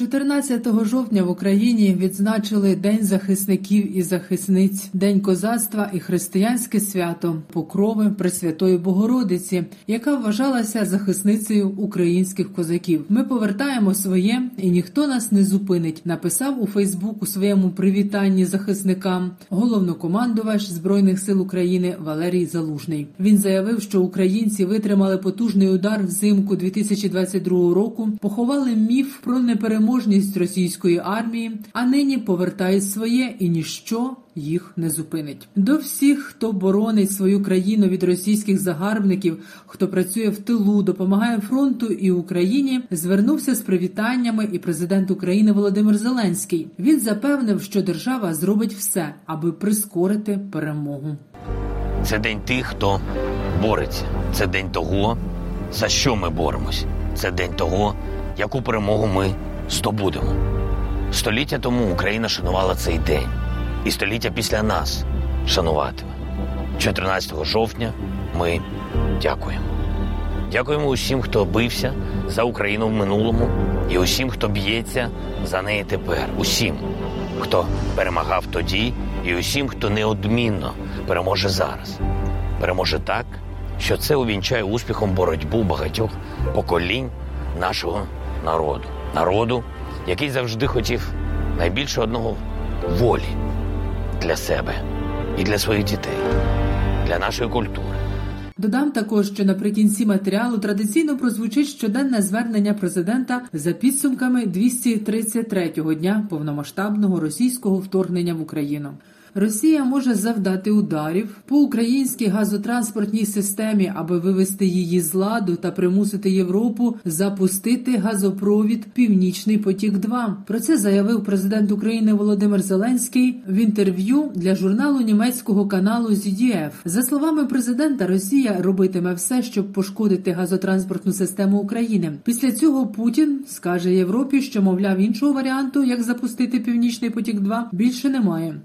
14 жовтня в Україні відзначили День захисників і захисниць, День козацтва і християнське свято Покрови Пресвятої Богородиці, яка вважалася захисницею українських козаків. Ми повертаємо своє, і ніхто нас не зупинить. Написав у Фейсбук у своєму привітанні захисникам головнокомандувач збройних сил України Валерій Залужний. Він заявив, що українці витримали потужний удар взимку 2022 року, поховали міф про непереможність непереможність російської армії, а нині повертають своє і ніщо їх не зупинить. До всіх, хто боронить свою країну від російських загарбників, хто працює в тилу, допомагає фронту і Україні, звернувся з привітаннями і президент України Володимир Зеленський. Він запевнив, що держава зробить все, аби прискорити перемогу. Це день тих, хто бореться. Це день того, за що ми боремось. Це день того, яку перемогу ми здобудемо. Століття тому Україна шанувала цей день, і століття після нас шануватиме. 14 жовтня ми дякуємо. Дякуємо усім, хто бився за Україну в минулому, і усім, хто б'ється за неї тепер. Усім, хто перемагав тоді, і усім, хто неодмінно переможе зараз. Переможе так, що це увінчає успіхом боротьбу багатьох поколінь нашого народу народу, який завжди хотів найбільше одного волі для себе і для своїх дітей, для нашої культури. Додам також, що наприкінці матеріалу традиційно прозвучить щоденне звернення президента за підсумками 233-го дня повномасштабного російського вторгнення в Україну. Росія може завдати ударів по українській газотранспортній системі, аби вивести її з ладу та примусити Європу запустити газопровід Північний потік. 2 про це заявив президент України Володимир Зеленський в інтерв'ю для журналу німецького каналу ZDF. За словами президента, Росія робитиме все, щоб пошкодити газотранспортну систему України. Після цього Путін скаже Європі, що мовляв іншого варіанту, як запустити Північний потік. 2 більше немає.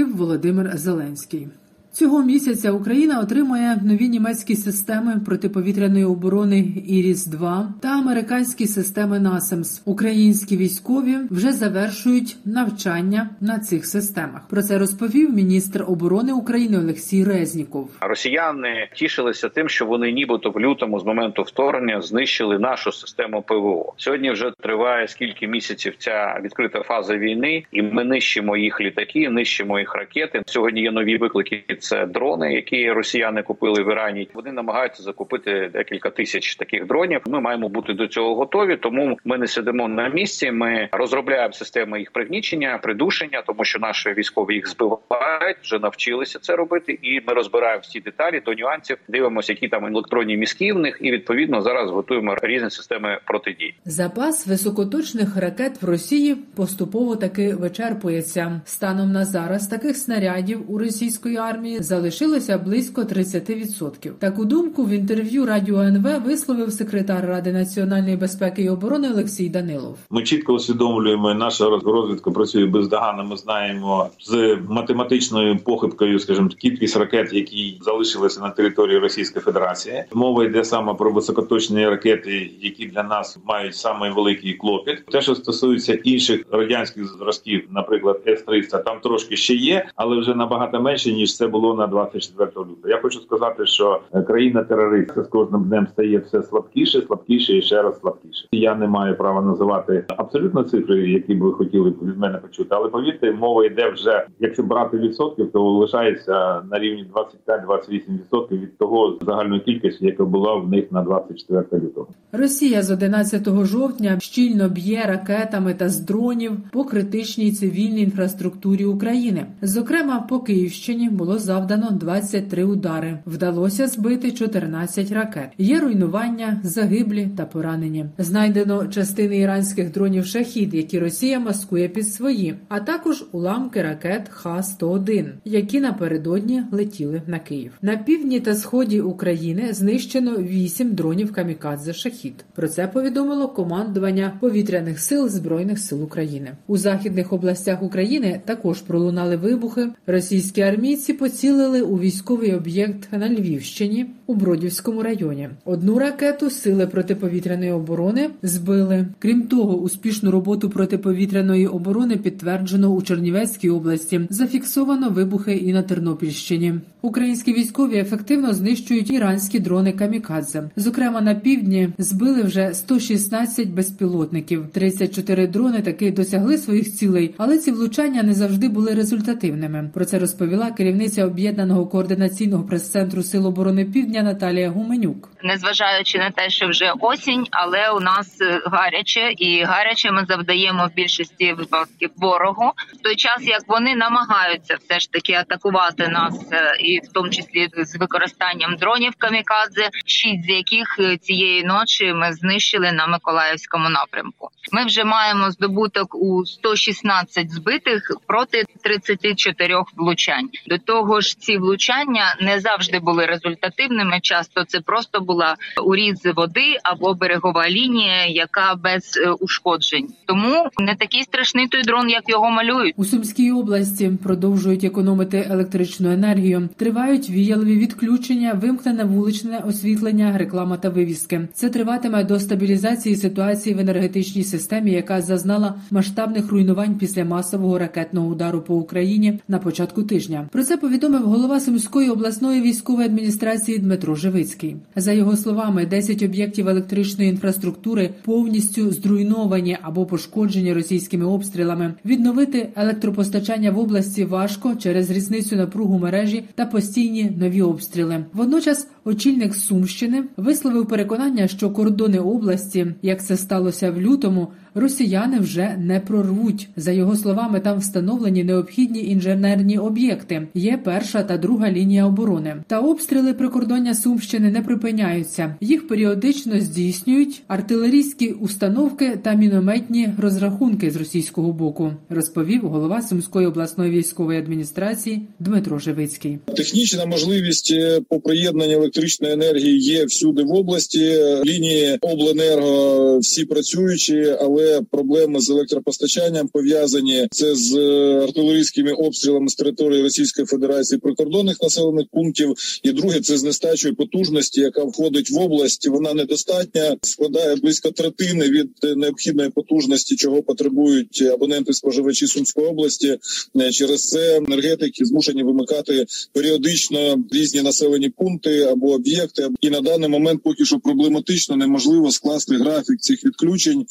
Припустив Володимир Зеленський. Цього місяця Україна отримає нові німецькі системи протиповітряної оборони Іріс 2 та американські системи НАСЕМС. Українські військові вже завершують навчання на цих системах. Про це розповів міністр оборони України Олексій Резніков. Росіяни тішилися тим, що вони, нібито в лютому, з моменту вторгнення, знищили нашу систему ПВО. Сьогодні вже триває скільки місяців ця відкрита фаза війни, і ми нищимо їх літаки, нищимо їх ракети. Сьогодні є нові виклики це дрони, які росіяни купили в Ірані. Вони намагаються закупити декілька тисяч таких дронів. Ми маємо бути до цього готові. Тому ми не сидимо на місці. Ми розробляємо системи їх пригнічення, придушення, тому що наші військові їх збивають, вже навчилися це робити. І ми розбираємо всі деталі до нюансів. Дивимося, які там електронні мізки в них, і відповідно зараз готуємо різні системи протидії. Запас високоточних ракет в Росії поступово таки вичерпується. Станом на зараз таких снарядів у російської армії армії залишилося близько 30%. Таку думку в інтерв'ю радіо НВ висловив секретар Ради національної безпеки і оборони Олексій Данилов. Ми чітко усвідомлюємо, наша розвідка працює бездоганно. Ми знаємо з математичною похибкою, скажімо, кількість ракет, які залишилися на території Російської Федерації. Мова йде саме про високоточні ракети, які для нас мають саме великий клопіт. Те, що стосується інших радянських зразків, наприклад, С-300, там трошки ще є, але вже набагато менше ніж це було було на 24 лютого. Я хочу сказати, що країна терористка з кожним днем стає все слабкіше, слабкіше і ще раз слабкіше. Я не маю права називати абсолютно цифри, які б ви хотіли від мене почути, але повірте, мова йде вже. Якщо брати відсотків, то лишається на рівні 25-28% від того загальної кількості, яка була в них на 24 лютого. Росія з 11 жовтня щільно б'є ракетами та з дронів по критичній цивільній інфраструктурі України. Зокрема, по Київщині було завдано 23 удари. Вдалося збити 14 ракет. Є руйнування, загиблі та поранені. Знайдено частини іранських дронів шахід, які Росія маскує під свої, а також уламки ракет Х-101, які напередодні летіли на Київ. На півдні та сході України знищено 8 дронів камікадзе шахід. Про це повідомило командування повітряних сил збройних сил України. У західних областях України також пролунали вибухи. Російські армійці поцілили у військовий об'єкт на Львівщині у Бродівському районі. Одну ракету сили протиповітряної оборони збили. Крім того, успішну роботу протиповітряної оборони підтверджено у Чернівецькій області. Зафіксовано вибухи і на Тернопільщині. Українські військові ефективно знищують іранські дрони камікадзе. Зокрема, на півдні збили вже 116 безпілотників. 34 дрони таки досягли своїх цілей, але ці влучання не завжди були результативними. Про це розповіла керівниця об'єднаного координаційного прес-центру Сил оборони Півдня Наталія Гуменюк. Незважаючи на те, що вже осінь, але у нас е, гаряче, і гаряче ми завдаємо в більшості випадків ворогу в той час, як вони намагаються все ж таки атакувати нас, е, і в тому числі з використанням дронів камікадзе, шість з яких е, цієї ночі ми знищили на Миколаївському напрямку. Ми вже маємо здобуток у 116 збитих проти 34 влучань. До того ж, ці влучання не завжди були результативними. Часто це просто була уріз води або берегова лінія, яка без е, ушкоджень. Тому не такий страшний той дрон, як його малюють. У Сумській області продовжують економити електричну енергію. Тривають віялові відключення, вимкнене вуличне освітлення, реклама та вивіски. Це триватиме до стабілізації ситуації в енергетичній системі, яка зазнала масштабних руйнувань після масового ракетного удару по Україні на початку тижня. Про це повідомив голова Сумської обласної військової адміністрації Дмитро Живицький. За його словами, 10 об'єктів електричної інфраструктури повністю зруйновані або пошкоджені російськими обстрілами. Відновити електропостачання в області важко через різницю напругу мережі та постійні нові обстріли. Водночас очільник Сумщини висловив переконання, що кордони області, як це сталося в лютому, росіяни вже не прорвуть. За його словами, там встановлені необхідні інженерні об'єкти. Є перша та друга лінія оборони. Та обстріли прикордоння Сумщини не припиняються. Їх періодично здійснюють артилерійські установки та мінометні розрахунки з російського боку, розповів голова Сумської обласної військової адміністрації Дмитро Живицький. Технічна можливість е, по приєднанню електричної енергії є всюди в області. Лінії обленерго всі працюючі, але проблеми з електропостачанням пов'язані це з е, артилерійськими обстрілами з території Російської Федерації прикордонних населених пунктів. І друге це з нестачою потужності, яка входить в область. Вона недостатня, складає близько третини від е, необхідної потужності, чого потребують абоненти споживачі Сумської області. Е, Через це енергетики змушені вимикати періодично різні населені пункти або об'єкти. І на даний момент поки що проблематично неможливо скласти графік цих відключень,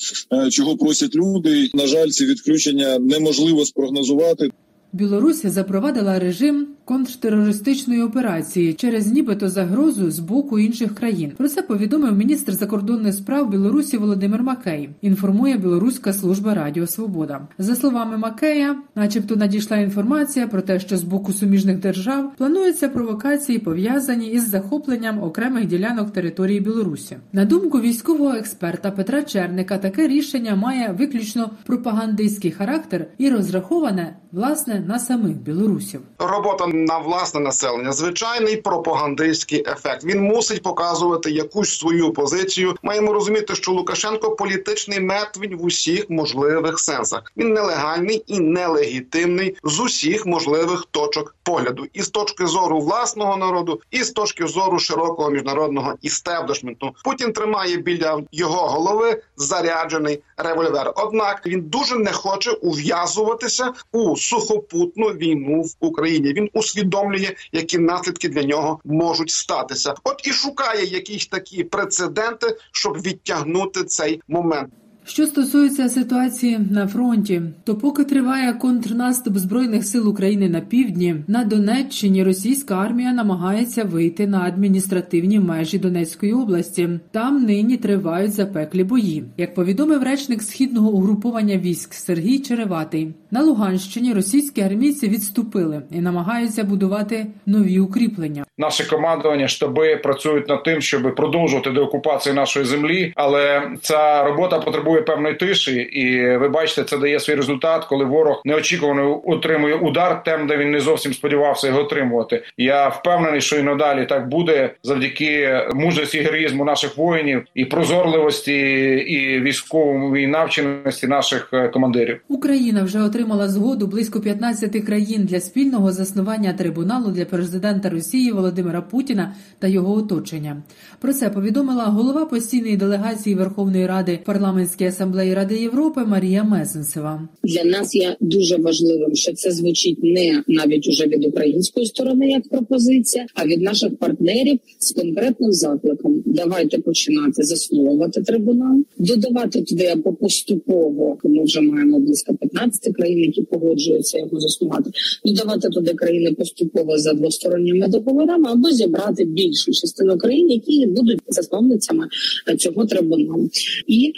чого просять люди. На жаль, ці відключення неможливо спрогнозувати. Білорусь запровадила режим контртерористичної операції через нібито загрозу з боку інших країн. Про це повідомив міністр закордонних справ Білорусі Володимир Макей. Інформує Білоруська служба Радіо Свобода. За словами Макея, начебто надійшла інформація про те, що з боку суміжних держав плануються провокації, пов'язані із захопленням окремих ділянок території Білорусі. На думку військового експерта Петра Черника, таке рішення має виключно пропагандистський характер і розраховане власне на самих білорусів. Робота на власне населення звичайний пропагандистський ефект. Він мусить показувати якусь свою позицію. Маємо розуміти, що Лукашенко політичний мертвень в усіх можливих сенсах. Він нелегальний і нелегітимний з усіх можливих точок погляду, і з точки зору власного народу, і з точки зору широкого міжнародного істеблішменту. Путін тримає біля його голови заряджений револьвер. Однак він дуже не хоче ув'язуватися у сухопутну війну в Україні. Він усвідомлює, які наслідки для нього можуть статися. От і шукає якісь такі прецеденти, щоб відтягнути цей момент. Що стосується ситуації на фронті, то поки триває контрнаступ збройних сил України на півдні, на Донеччині російська армія намагається вийти на адміністративні межі Донецької області. Там нині тривають запеклі бої. Як повідомив речник східного угруповання військ Сергій Череватий, на Луганщині російські армійці відступили і намагаються будувати нові укріплення. Наше командування штаби працюють над тим, щоб продовжувати деокупацію нашої землі, але ця робота потребує певної тиші, і ви бачите, це дає свій результат, коли ворог неочікувано отримує удар, тем, де він не зовсім сподівався його отримувати. Я впевнений, що і надалі так буде завдяки мужності і героїзму наших воїнів і прозорливості і військової навченості наших е, командирів. Україна вже отримала згоду близько 15 країн для спільного заснування трибуналу для президента Росії Володимира Путіна та його оточення. Про це повідомила голова постійної делегації Верховної Ради парламентської асамблеї Ради Європи Марія Мезенцева. Для нас є дуже важливим, що це звучить не навіть уже від української сторони як пропозиція, а від наших партнерів з конкретним закликом. Давайте починати засновувати трибунал, додавати туди або поступово. Ми вже маємо близько 15 країн, які погоджуються його заснувати. Додавати туди країни поступово за двосторонніми договорами, або зібрати більшу частину країн, які будуть засновницями цього трибуналу. І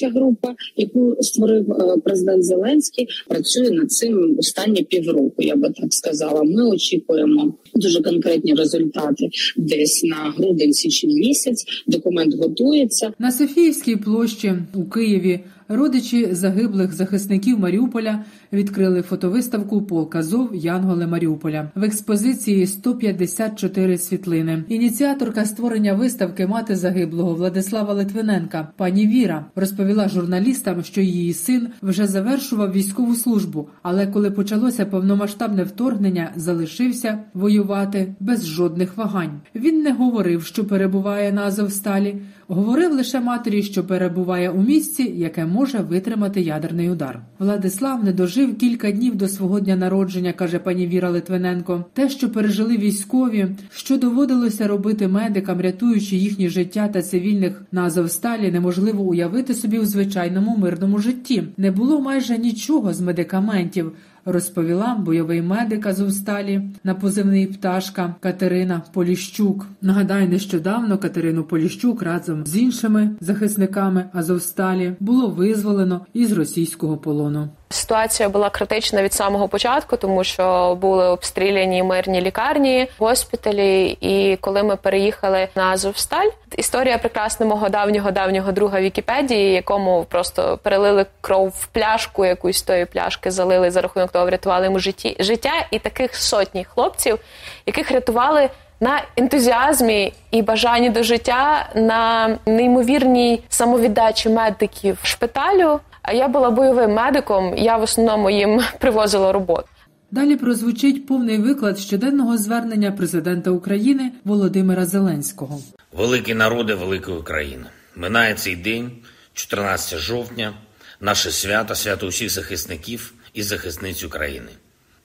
робоча група, яку створив е, президент Зеленський, працює над цим останні півроку. Я би так сказала. Ми очікуємо дуже конкретні результати десь на грудень січень місяць. Документ готується на Софіївській площі у Києві. Родичі загиблих захисників Маріуполя відкрили фотовиставку Полк Азов Янголи Маріуполя в експозиції 154 світлини. Ініціаторка створення виставки мати загиблого Владислава Литвиненка, пані Віра, розповіла журналістам, що її син вже завершував військову службу, але коли почалося повномасштабне вторгнення, залишився воювати без жодних вагань. Він не говорив, що перебуває на Азовсталі, говорив лише матері, що перебуває у місці, яке може витримати ядерний удар. Владислав не дожив кілька днів до свого дня народження, каже пані Віра Литвиненко. Те, що пережили військові, що доводилося робити медикам, рятуючи їхнє життя та цивільних на Азовсталі, неможливо уявити собі у звичайному мирному житті. Не було майже нічого з медикаментів розповіла бойовий медик Азовсталі на позивний пташка Катерина Поліщук. Нагадаю, нещодавно Катерину Поліщук разом з іншими захисниками Азовсталі було визволено із російського полону. Ситуація була критична від самого початку, тому що були обстріляні мирні лікарні, госпіталі. І коли ми переїхали на Азовсталь, історія прекрасна мого давнього давнього друга Вікіпедії, якому просто перелили кров в пляшку, якусь тої пляшки залили за рахунок того, врятували йому житті життя, і таких сотні хлопців, яких рятували. На ентузіазмі і бажанні до життя на неймовірній самовіддачі медиків шпиталю. А я була бойовим медиком. Я в основному їм привозила роботу. Далі прозвучить повний виклад щоденного звернення президента України Володимира Зеленського. Великі народи великої України. Минає цей день, 14 жовтня, наше свято, свято усіх захисників і захисниць України.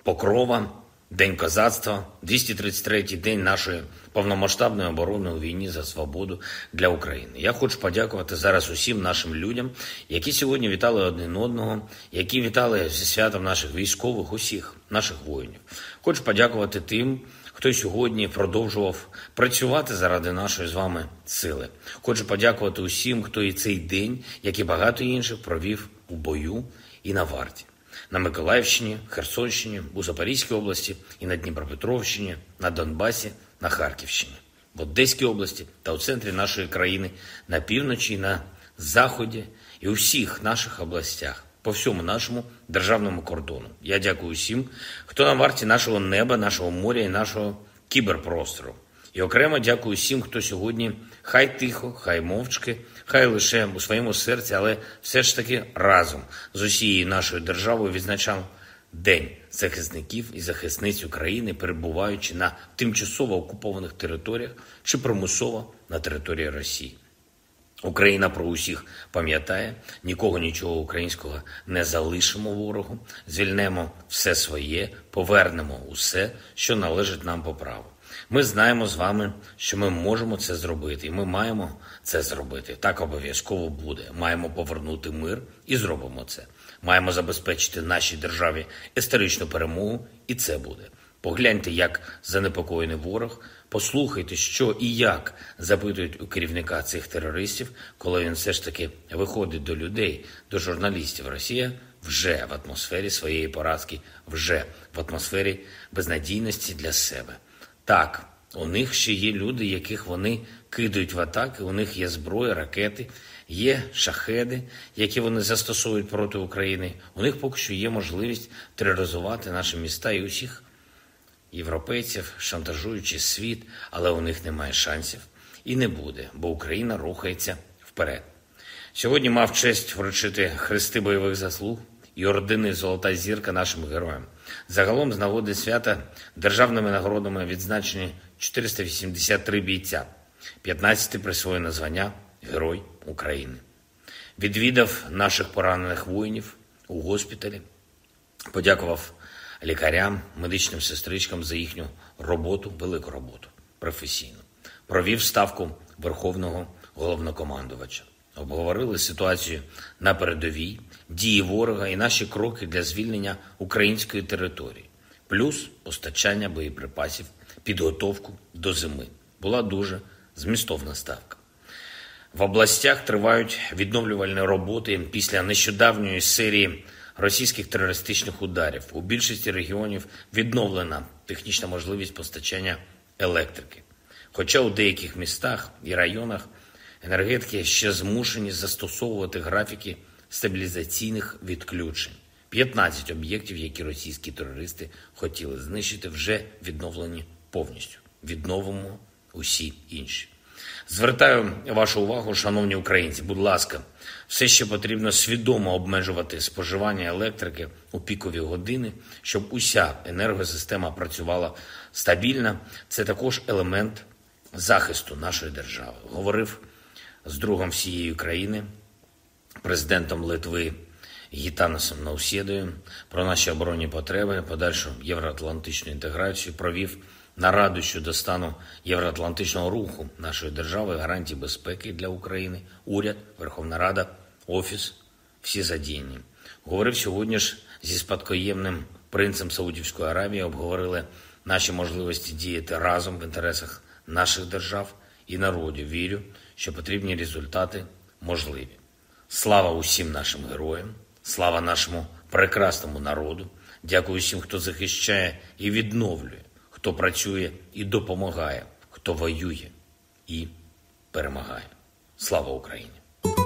Покрова, День козацтва, 233-й день нашої повномасштабної оборони у війні за свободу для України. Я хочу подякувати зараз усім нашим людям, які сьогодні вітали один одного, які вітали зі святом наших військових, усіх наших воїнів. Хочу подякувати тим, хто сьогодні продовжував працювати заради нашої з вами сили. Хочу подякувати усім, хто і цей день, як і багато інших, провів у бою і на варті на Миколаївщині, Херсонщині, у Запорізькій області і на Дніпропетровщині, на Донбасі, на Харківщині, в Одеській області та у центрі нашої країни, на півночі, на заході і у всіх наших областях. По всьому нашому державному кордону. Я дякую всім, хто на варті нашого неба, нашого моря і нашого кіберпростору. І окремо дякую всім, хто сьогодні хай тихо, хай мовчки хай лише у своєму серці, але все ж таки разом з усією нашою державою відзначав День захисників і захисниць України, перебуваючи на тимчасово окупованих територіях чи примусово на території Росії. Україна про усіх пам'ятає, нікого нічого українського не залишимо ворогу, звільнемо все своє, повернемо усе, що належить нам по праву. Ми знаємо з вами, що ми можемо це зробити, і ми маємо це зробити. Так обов'язково буде. Маємо повернути мир і зробимо це. Маємо забезпечити нашій державі історичну перемогу, і це буде. Погляньте, як занепокоєний ворог. Послухайте, що і як запитують у керівника цих терористів, коли він все ж таки виходить до людей, до журналістів. Росія вже в атмосфері своєї поразки, вже в атмосфері безнадійності для себе. Так, у них ще є люди, яких вони кидають в атаки. У них є зброя, ракети, є шахеди, які вони застосовують проти України. У них поки що є можливість тероризувати наші міста і усіх європейців, шантажуючи світ, але у них немає шансів і не буде, бо Україна рухається вперед. Сьогодні мав честь вручити хрести бойових заслуг і ордени Золота зірка нашим героям. Загалом з нагоди свята державними нагородами відзначені 483 бійця, 15 присвоєно звання Герой України. Відвідав наших поранених воїнів у госпіталі, подякував лікарям, медичним сестричкам за їхню роботу, велику роботу, професійну. Провів ставку Верховного головнокомандувача. Обговорили ситуацію на передовій, дії ворога і наші кроки для звільнення української території, плюс постачання боєприпасів, підготовку до зими. Була дуже змістовна ставка. В областях тривають відновлювальні роботи після нещодавньої серії російських терористичних ударів. У більшості регіонів відновлена технічна можливість постачання електрики. Хоча у деяких містах і районах енергетики ще змушені застосовувати графіки стабілізаційних відключень. 15 об'єктів, які російські терористи хотіли знищити, вже відновлені повністю. Відновимо усі інші. Звертаю вашу увагу, шановні українці, будь ласка, все ще потрібно свідомо обмежувати споживання електрики у пікові години, щоб уся енергосистема працювала стабільно. Це також елемент захисту нашої держави. Говорив з другом всієї країни, президентом Литви Гітанасом Наусєдою про наші оборонні потреби, подальшу євроатлантичну інтеграцію, провів нараду щодо стану євроатлантичного руху нашої держави, гарантії безпеки для України, уряд, Верховна Рада, Офіс, всі задіяні. Говорив сьогодні ж зі спадкоємним принцем Саудівської Аравії, обговорили наші можливості діяти разом в інтересах наших держав і народів. Вірю, що потрібні результати можливі. Слава усім нашим героям, слава нашому прекрасному народу. Дякую всім, хто захищає і відновлює, хто працює і допомагає, хто воює і перемагає. Слава Україні!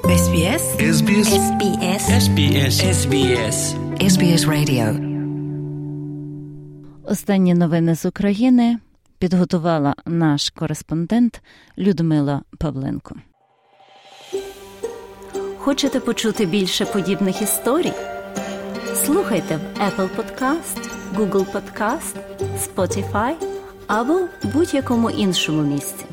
SBS SBS SBS SBS SBS SBS Radio Останні новини з України підготувала наш кореспондент Людмила Павленко. Хочете почути більше подібних історій? Слухайте в Apple Podcast, Google Podcast, Spotify або будь-якому іншому місці.